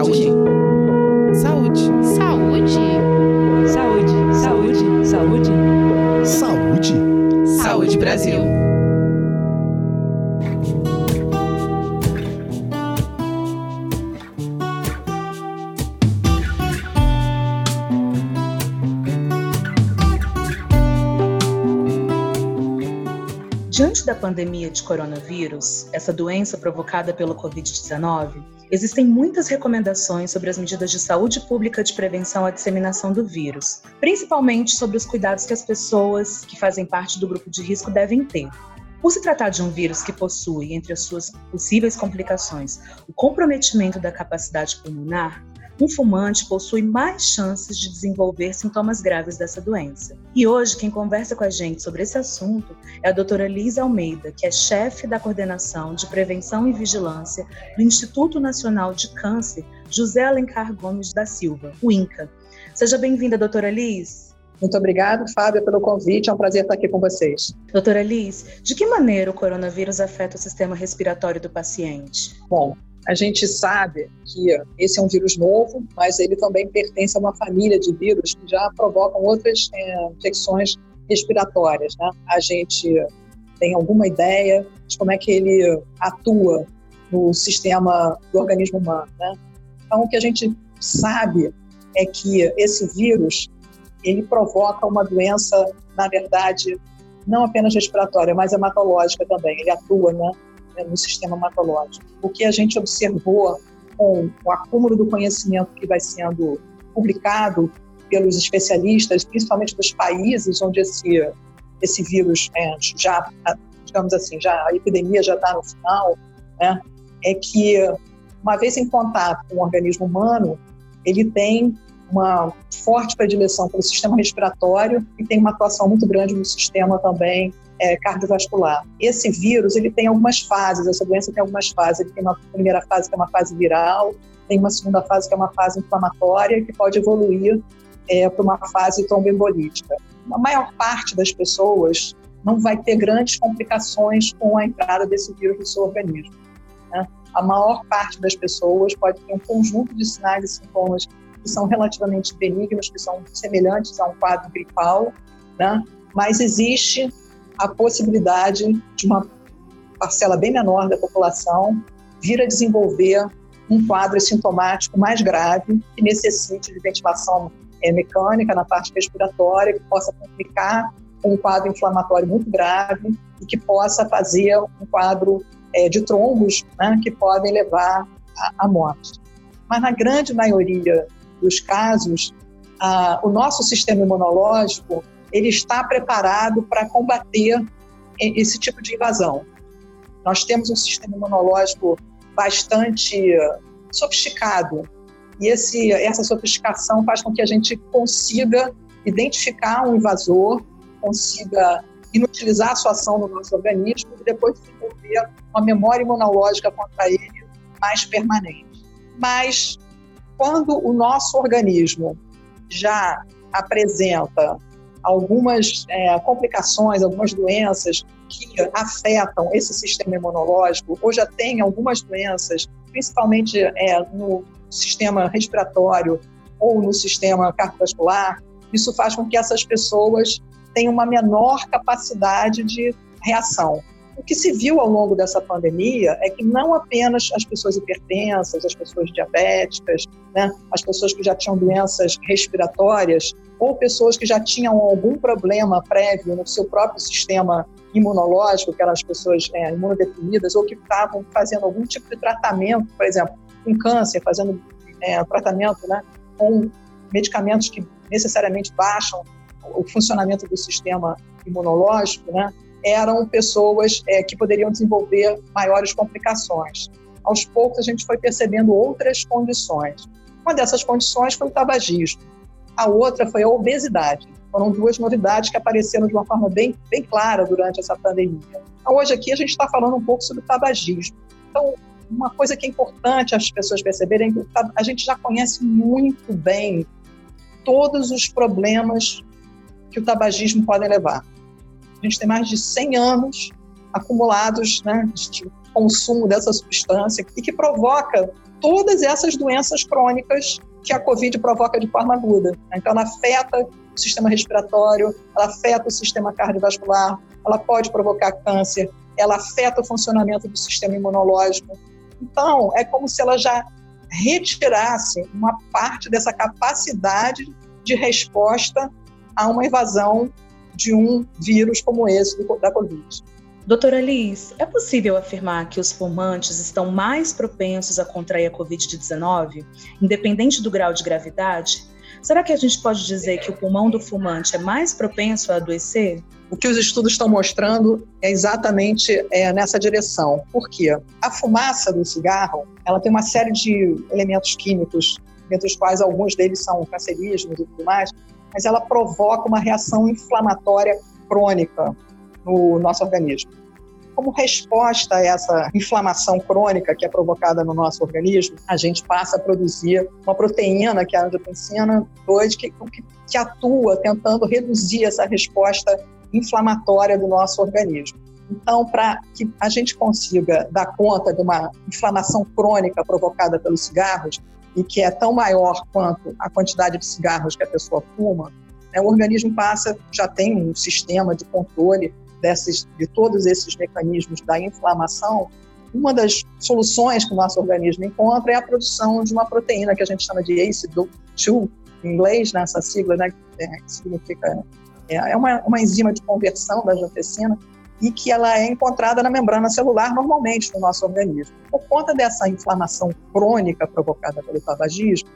Saúde. Saúde. Saúde. Saúde. Saúde. Saúde. Saúde. Saúde Brasil. Pandemia de coronavírus, essa doença provocada pelo Covid-19, existem muitas recomendações sobre as medidas de saúde pública de prevenção à disseminação do vírus, principalmente sobre os cuidados que as pessoas que fazem parte do grupo de risco devem ter. Por se tratar de um vírus que possui, entre as suas possíveis complicações, o comprometimento da capacidade pulmonar, um fumante possui mais chances de desenvolver sintomas graves dessa doença. E hoje, quem conversa com a gente sobre esse assunto é a doutora Liz Almeida, que é chefe da coordenação de prevenção e vigilância do Instituto Nacional de Câncer José Alencar Gomes da Silva, o INCA. Seja bem-vinda, doutora Liz. Muito obrigada, Fábio, pelo convite. É um prazer estar aqui com vocês. Doutora Liz, de que maneira o coronavírus afeta o sistema respiratório do paciente? Bom, a gente sabe que esse é um vírus novo, mas ele também pertence a uma família de vírus que já provocam outras é, infecções respiratórias. Né? A gente tem alguma ideia de como é que ele atua no sistema do organismo humano. Né? Então, o que a gente sabe é que esse vírus ele provoca uma doença, na verdade, não apenas respiratória, mas hematológica também. Ele atua né, no sistema hematológico. O que a gente observou com o acúmulo do conhecimento que vai sendo publicado pelos especialistas, principalmente dos países onde esse, esse vírus é, já, digamos assim, já a epidemia já está no final, né, é que uma vez em contato com o organismo humano, ele tem uma forte predileção pelo sistema respiratório e tem uma atuação muito grande no sistema também é, cardiovascular. Esse vírus ele tem algumas fases, essa doença tem algumas fases. Ele tem uma primeira fase que é uma fase viral, tem uma segunda fase que é uma fase inflamatória que pode evoluir é, para uma fase tromboembolítica. A maior parte das pessoas não vai ter grandes complicações com a entrada desse vírus no seu organismo. Né? A maior parte das pessoas pode ter um conjunto de sinais e sintomas que são relativamente benignos, que são semelhantes a um quadro gripal, né? mas existe a possibilidade de uma parcela bem menor da população vir a desenvolver um quadro sintomático mais grave que necessite de ventilação é, mecânica na parte respiratória, que possa complicar um quadro inflamatório muito grave e que possa fazer um quadro é, de trombos né, que podem levar à morte. Mas na grande maioria dos casos, o nosso sistema imunológico ele está preparado para combater esse tipo de invasão. Nós temos um sistema imunológico bastante sofisticado e esse, essa sofisticação faz com que a gente consiga identificar um invasor, consiga inutilizar a sua ação no nosso organismo e depois desenvolver uma memória imunológica contra ele mais permanente. Mas quando o nosso organismo já apresenta algumas é, complicações, algumas doenças que afetam esse sistema imunológico, ou já tem algumas doenças, principalmente é, no sistema respiratório ou no sistema cardiovascular, isso faz com que essas pessoas tenham uma menor capacidade de reação. O que se viu ao longo dessa pandemia é que não apenas as pessoas hipertensas, as pessoas diabéticas, né, as pessoas que já tinham doenças respiratórias, ou pessoas que já tinham algum problema prévio no seu próprio sistema imunológico, aquelas pessoas é, imunodeprimidas, ou que estavam fazendo algum tipo de tratamento, por exemplo, com câncer, fazendo é, tratamento né, com medicamentos que necessariamente baixam o funcionamento do sistema imunológico, né? eram pessoas é, que poderiam desenvolver maiores complicações. Aos poucos, a gente foi percebendo outras condições. Uma dessas condições foi o tabagismo. A outra foi a obesidade. Foram duas novidades que apareceram de uma forma bem, bem clara durante essa pandemia. Então, hoje aqui a gente está falando um pouco sobre o tabagismo. Então, uma coisa que é importante as pessoas perceberem é que a gente já conhece muito bem todos os problemas que o tabagismo pode levar. A gente tem mais de 100 anos acumulados né, de consumo dessa substância e que provoca todas essas doenças crônicas que a Covid provoca de forma aguda. Então, ela afeta o sistema respiratório, ela afeta o sistema cardiovascular, ela pode provocar câncer, ela afeta o funcionamento do sistema imunológico. Então, é como se ela já retirasse uma parte dessa capacidade de resposta a uma invasão de um vírus como esse da Covid. Doutora Liz, é possível afirmar que os fumantes estão mais propensos a contrair a Covid-19, independente do grau de gravidade? Será que a gente pode dizer que o pulmão do fumante é mais propenso a adoecer? O que os estudos estão mostrando é exatamente é, nessa direção. Por quê? A fumaça do cigarro, ela tem uma série de elementos químicos, dentre os quais alguns deles são cancerígenos e tudo mais, mas ela provoca uma reação inflamatória crônica no nosso organismo. Como resposta a essa inflamação crônica que é provocada no nosso organismo, a gente passa a produzir uma proteína, que é a angiotensina 2, que, que, que atua tentando reduzir essa resposta inflamatória do nosso organismo. Então, para que a gente consiga dar conta de uma inflamação crônica provocada pelos cigarros, e que é tão maior quanto a quantidade de cigarros que a pessoa fuma, né, o organismo passa, já tem um sistema de controle desses, de todos esses mecanismos da inflamação. Uma das soluções que o nosso organismo encontra é a produção de uma proteína que a gente chama de ACE2, em inglês, nessa né, sigla, né, é, que significa é, é uma, uma enzima de conversão da angiotensina, e que ela é encontrada na membrana celular normalmente no nosso organismo. Por conta dessa inflamação crônica provocada pelo tabagismo,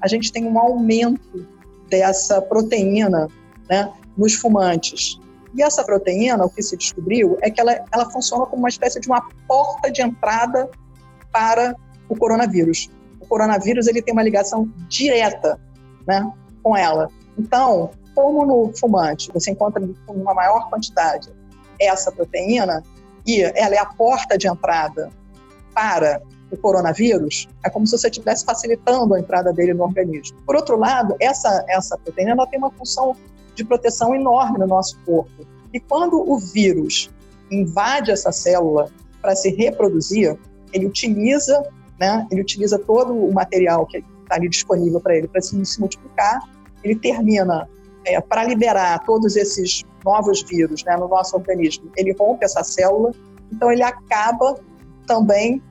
a gente tem um aumento dessa proteína né, nos fumantes. E essa proteína, o que se descobriu, é que ela, ela funciona como uma espécie de uma porta de entrada para o coronavírus. O coronavírus ele tem uma ligação direta né, com ela. Então, como no fumante você encontra uma maior quantidade essa proteína e ela é a porta de entrada para o coronavírus, é como se você estivesse facilitando a entrada dele no organismo. Por outro lado, essa, essa proteína ela tem uma função de proteção enorme no nosso corpo. E quando o vírus invade essa célula para se reproduzir, ele utiliza, né, ele utiliza todo o material que está ali disponível para ele para se, se multiplicar, ele termina é, para liberar todos esses novos vírus né, no nosso organismo, ele rompe essa célula, então ele acaba também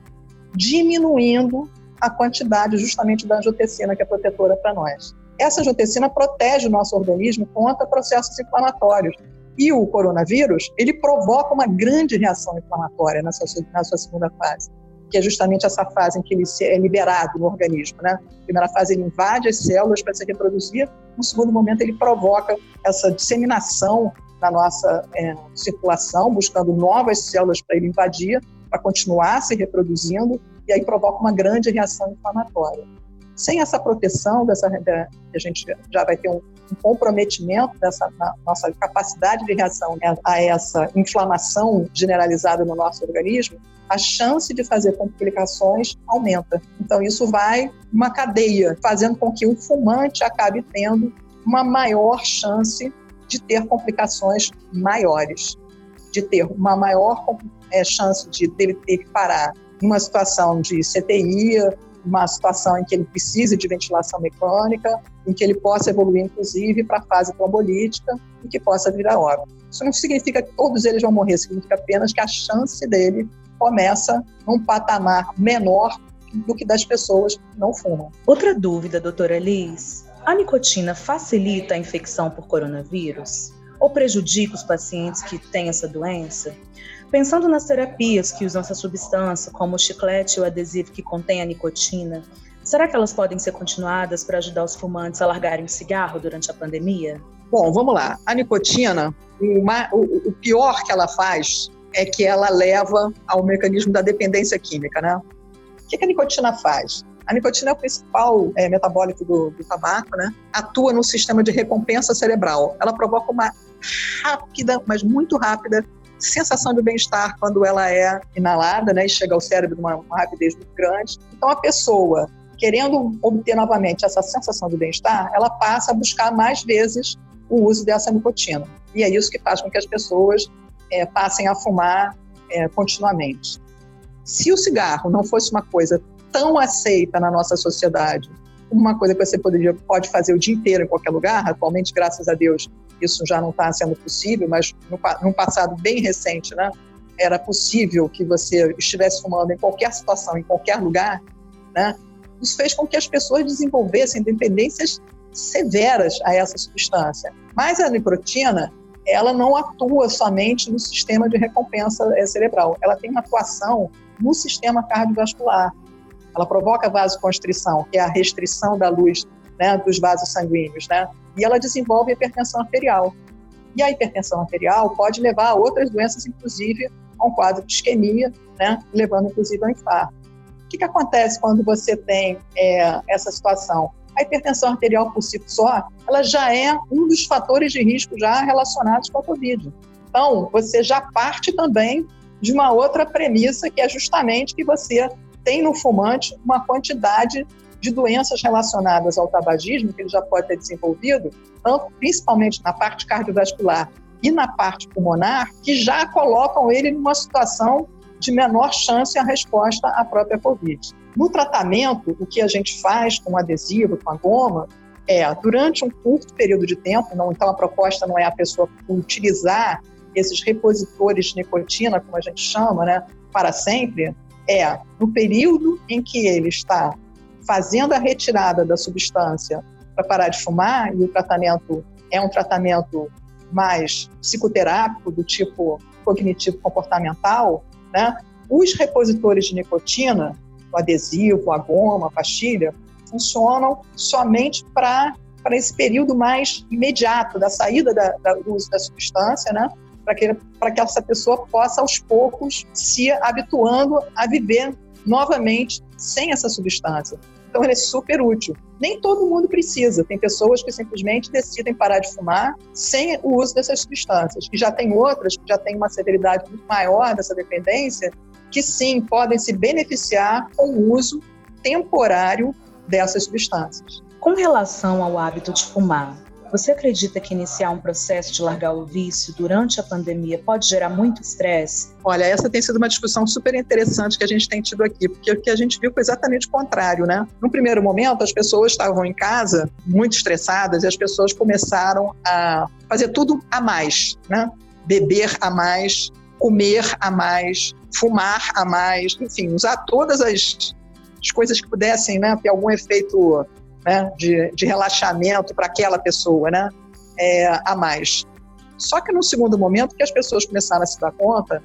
diminuindo a quantidade justamente da angiotensina, que é protetora para nós. Essa angiotensina protege o nosso organismo contra processos inflamatórios. E o coronavírus, ele provoca uma grande reação inflamatória nessa, na sua segunda fase que é justamente essa fase em que ele é liberado no organismo. Né? Na primeira fase, ele invade as células para se reproduzir, no segundo momento, ele provoca essa disseminação na nossa é, circulação, buscando novas células para ele invadir, para continuar se reproduzindo, e aí provoca uma grande reação inflamatória. Sem essa proteção, dessa, da, a gente já vai ter um, um comprometimento dessa nossa capacidade de reação a essa inflamação generalizada no nosso organismo, a chance de fazer complicações aumenta. Então, isso vai uma cadeia, fazendo com que o fumante acabe tendo uma maior chance de ter complicações maiores, de ter uma maior é, chance de dele ter que parar numa situação de CTI, uma situação em que ele precise de ventilação mecânica, em que ele possa evoluir, inclusive, para a fase trombolítica e que possa vir a óbito. Isso não significa que todos eles vão morrer, significa apenas que a chance dele começa num patamar menor do que das pessoas que não fumam. Outra dúvida, doutora Liz: a nicotina facilita a infecção por coronavírus? Ou prejudica os pacientes que têm essa doença? Pensando nas terapias que usam essa substância, como o chiclete ou adesivo que contém a nicotina, será que elas podem ser continuadas para ajudar os fumantes a largarem o cigarro durante a pandemia? Bom, vamos lá. A nicotina, o, o pior que ela faz é que ela leva ao mecanismo da dependência química, né? O que a nicotina faz? A nicotina é o principal é, metabólito do, do, tabaco, né? Atua no sistema de recompensa cerebral. Ela provoca uma rápida, mas muito rápida, sensação de bem-estar quando ela é inalada, né? E chega ao cérebro numa uma rapidez muito grande. Então, a pessoa querendo obter novamente essa sensação de bem-estar, ela passa a buscar mais vezes o uso dessa nicotina. E é isso que faz com que as pessoas é, passem a fumar é, continuamente. Se o cigarro não fosse uma coisa tão aceita na nossa sociedade uma coisa que você poderia, pode fazer o dia inteiro em qualquer lugar. Atualmente, graças a Deus, isso já não está sendo possível, mas no, no, passado bem recente, né, era possível que você estivesse fumando em qualquer situação, em qualquer lugar. Né? Isso fez com que as pessoas desenvolvessem dependências severas a essa substância. Mas a nicotina, ela não atua somente no sistema de recompensa eh, cerebral, ela tem uma atuação no sistema cardiovascular. Ela provoca vasoconstrição, que é a restrição da luz né, dos vasos sanguíneos, né? E ela desenvolve hipertensão arterial. E a hipertensão arterial pode levar a outras doenças, inclusive a um quadro de isquemia, né, levando inclusive ao infarto. O que, que acontece quando você tem é, essa situação? A hipertensão arterial por si só, ela já é um dos fatores de risco já relacionados com a Covid. Então, você já parte também de uma outra premissa, que é justamente que você tem no fumante uma quantidade de doenças relacionadas ao tabagismo que ele já pode ter desenvolvido, tanto, principalmente na parte cardiovascular e na parte pulmonar, que já colocam ele numa situação de menor chance à resposta à própria Covid. No tratamento, o que a gente faz com adesivo, com a goma, é, durante um curto período de tempo, não, então a proposta não é a pessoa utilizar esses repositores de nicotina, como a gente chama, né, para sempre, é no período em que ele está fazendo a retirada da substância para parar de fumar, e o tratamento é um tratamento mais psicoterápico, do tipo cognitivo-comportamental, né? os repositores de nicotina, o adesivo, a goma, a pastilha, funcionam somente para para esse período mais imediato da saída da, da, do uso da substância, né? para que, que essa pessoa possa, aos poucos, se habituando a viver novamente sem essa substância. Então, ele é super útil. Nem todo mundo precisa. Tem pessoas que simplesmente decidem parar de fumar sem o uso dessas substâncias. E já tem outras que já têm uma severidade muito maior dessa dependência, que sim, podem se beneficiar com o uso temporário dessas substâncias. Com relação ao hábito de fumar, você acredita que iniciar um processo de largar o vício durante a pandemia pode gerar muito estresse? Olha, essa tem sido uma discussão super interessante que a gente tem tido aqui, porque o que a gente viu foi exatamente o contrário, né? No primeiro momento, as pessoas estavam em casa muito estressadas e as pessoas começaram a fazer tudo a mais, né? Beber a mais, comer a mais, fumar a mais, enfim, usar todas as, as coisas que pudessem né, ter algum efeito né, de, de relaxamento para aquela pessoa, né, é, a mais. Só que no segundo momento, que as pessoas começaram a se dar conta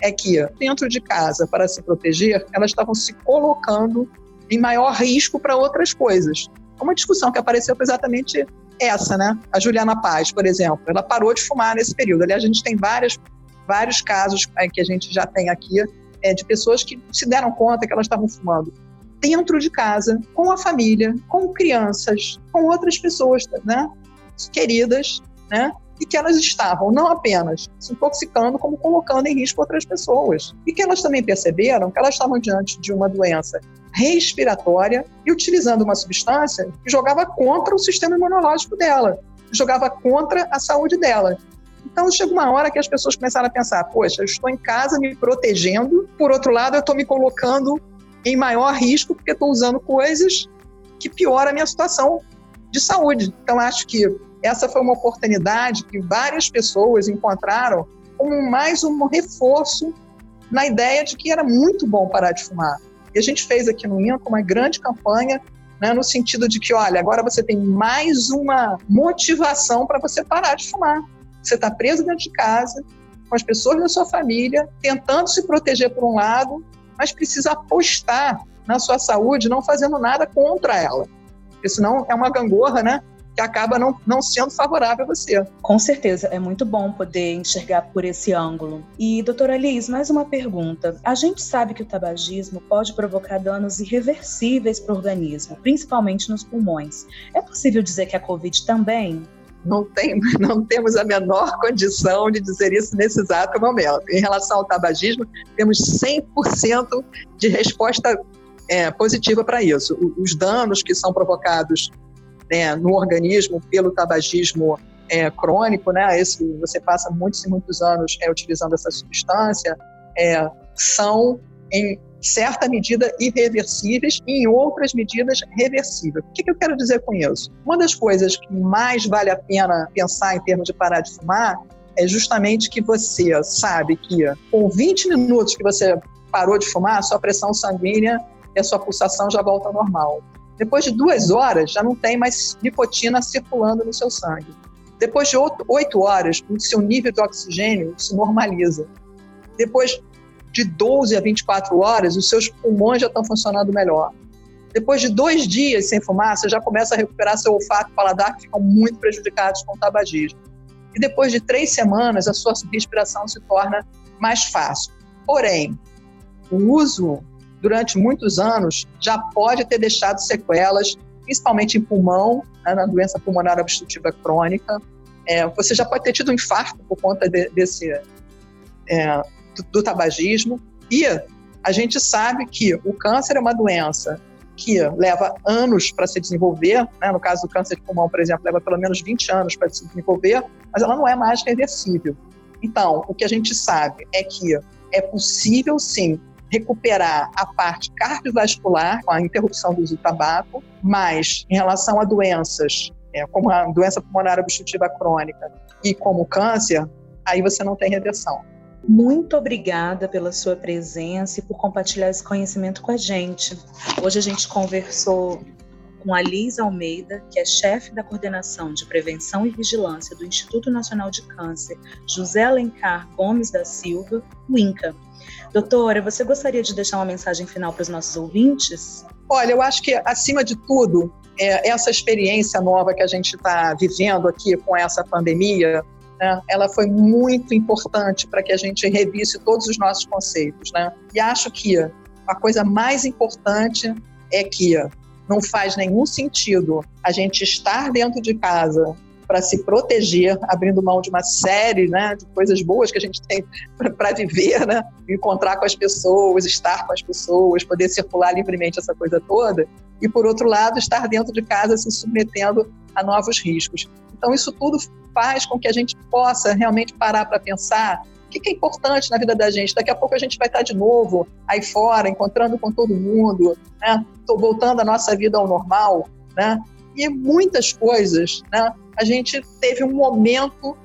é que dentro de casa, para se proteger, elas estavam se colocando em maior risco para outras coisas. Uma discussão que apareceu foi exatamente essa, né? A Juliana Paz, por exemplo, ela parou de fumar nesse período. Aliás, a gente tem várias, vários casos é, que a gente já tem aqui é, de pessoas que se deram conta que elas estavam fumando dentro de casa, com a família, com crianças, com outras pessoas, né, queridas, né, e que elas estavam não apenas se intoxicando, como colocando em risco outras pessoas. E que elas também perceberam que elas estavam diante de uma doença respiratória e utilizando uma substância que jogava contra o sistema imunológico dela, jogava contra a saúde dela. Então chega uma hora que as pessoas começaram a pensar: poxa, eu estou em casa me protegendo, por outro lado, eu estou me colocando em maior risco porque estou usando coisas que pioram a minha situação de saúde. Então, acho que essa foi uma oportunidade que várias pessoas encontraram como mais um reforço na ideia de que era muito bom parar de fumar. E a gente fez aqui no INCO uma grande campanha né, no sentido de que, olha, agora você tem mais uma motivação para você parar de fumar. Você está preso dentro de casa, com as pessoas da sua família, tentando se proteger por um lado, mas precisa apostar na sua saúde, não fazendo nada contra ela. Porque senão é uma gangorra, né? Que acaba não, não sendo favorável a você. Com certeza, é muito bom poder enxergar por esse ângulo. E, doutora Liz, mais uma pergunta. A gente sabe que o tabagismo pode provocar danos irreversíveis para o organismo, principalmente nos pulmões. É possível dizer que a Covid também? Não, tem, não temos a menor condição de dizer isso nesse exato momento. Em relação ao tabagismo, temos 100% de resposta é, positiva para isso. Os danos que são provocados né, no organismo pelo tabagismo é, crônico, né, esse, você passa muitos e muitos anos é, utilizando essa substância, é, são em certa medida irreversíveis e em outras medidas reversíveis. O que, eu quero dizer com isso? Uma das coisas que mais vale a pena pensar em termos de parar de fumar é justamente que você sabe que com 20 minutos que você parou de fumar, sua pressão sanguínea e a sua pulsação já volta ao normal. Depois de duas horas, já não tem mais nicotina circulando no seu sangue. Depois de oito horas, o seu nível de oxigênio se normaliza. Depois de 12 a 24 horas, os seus pulmões já estão funcionando melhor. Depois de dois dias sem fumar, você já começa a recuperar seu olfato e paladar, que ficam muito prejudicados com o tabagismo. E depois de três semanas, a sua respiração se torna mais fácil. Porém, o uso durante muitos anos já pode ter deixado sequelas, principalmente em pulmão, né, na doença pulmonar obstrutiva crônica. É, você já pode ter tido um infarto por conta de, desse é, do, do tabagismo. E a gente sabe que o câncer é uma doença que leva anos para se desenvolver, né? no caso do câncer de pulmão, por exemplo, leva pelo menos 20 anos para se desenvolver, mas ela não é mais reversível. Então, o que a gente sabe é que é possível, sim, recuperar a parte cardiovascular com a interrupção do uso do tabaco, mas em relação a doenças é, como a doença pulmonar obstrutiva crônica e como o câncer, aí você não tem reversão. Muito obrigada pela sua presença e por compartilhar esse conhecimento com a gente. Hoje a gente conversou com a Liz Almeida, que é chefe da coordenação de prevenção e vigilância do Instituto Nacional de Câncer, José Alencar Gomes da Silva, o INCA. Doutora, você gostaria de deixar uma mensagem final para os nossos ouvintes? Olha, eu acho que, acima de tudo, é, essa experiência nova que a gente está vivendo aqui com essa pandemia, né, ela foi muito importante para que a gente revisse todos os nossos conceitos. Né? E acho que a coisa mais importante é que não faz nenhum sentido a gente estar dentro de casa para se proteger, abrindo mão de uma série né, de coisas boas que a gente tem para viver, né? encontrar com as pessoas, estar com as pessoas, poder circular livremente essa coisa toda, e por outro lado, estar dentro de casa se submetendo a novos riscos. Então, isso tudo faz com que a gente possa realmente parar para pensar o que é importante na vida da gente. Daqui a pouco a gente vai estar de novo aí fora, encontrando com todo mundo, né? Tô voltando a nossa vida ao normal, né? E muitas coisas, né? A gente teve um momento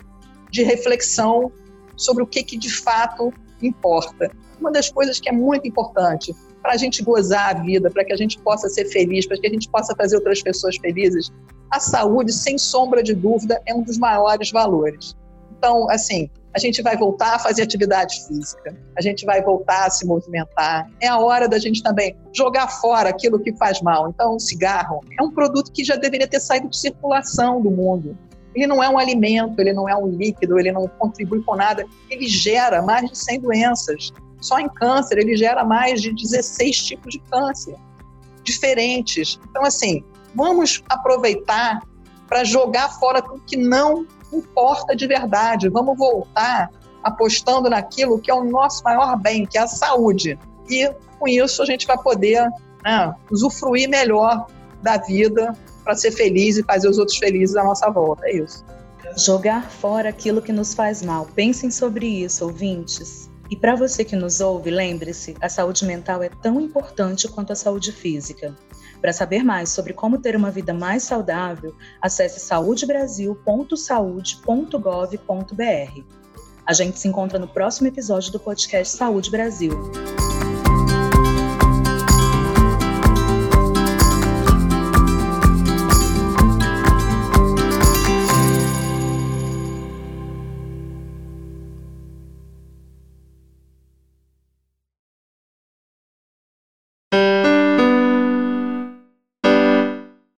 de reflexão sobre o que, que de fato importa. Uma das coisas que é muito importante para a gente gozar a vida, para que a gente possa ser feliz, para que a gente possa fazer outras pessoas felizes, a saúde, sem sombra de dúvida, é um dos maiores valores. Então, assim, a gente vai voltar a fazer atividade física, a gente vai voltar a se movimentar. É a hora da gente também jogar fora aquilo que faz mal. Então, o cigarro é um produto que já deveria ter saído de circulação do mundo. Ele não é um alimento, ele não é um líquido, ele não contribui com nada. Ele gera mais de 100 doenças. Só em câncer ele gera mais de 16 tipos de câncer diferentes. Então, assim, vamos aproveitar para jogar fora tudo que não importa de verdade. Vamos voltar apostando naquilo que é o nosso maior bem, que é a saúde. E com isso a gente vai poder né, usufruir melhor da vida para ser feliz e fazer os outros felizes à nossa volta. É isso. Jogar fora aquilo que nos faz mal. Pensem sobre isso, ouvintes. E para você que nos ouve, lembre-se: a saúde mental é tão importante quanto a saúde física. Para saber mais sobre como ter uma vida mais saudável, acesse saudebrasil.saude.gov.br. A gente se encontra no próximo episódio do podcast Saúde Brasil.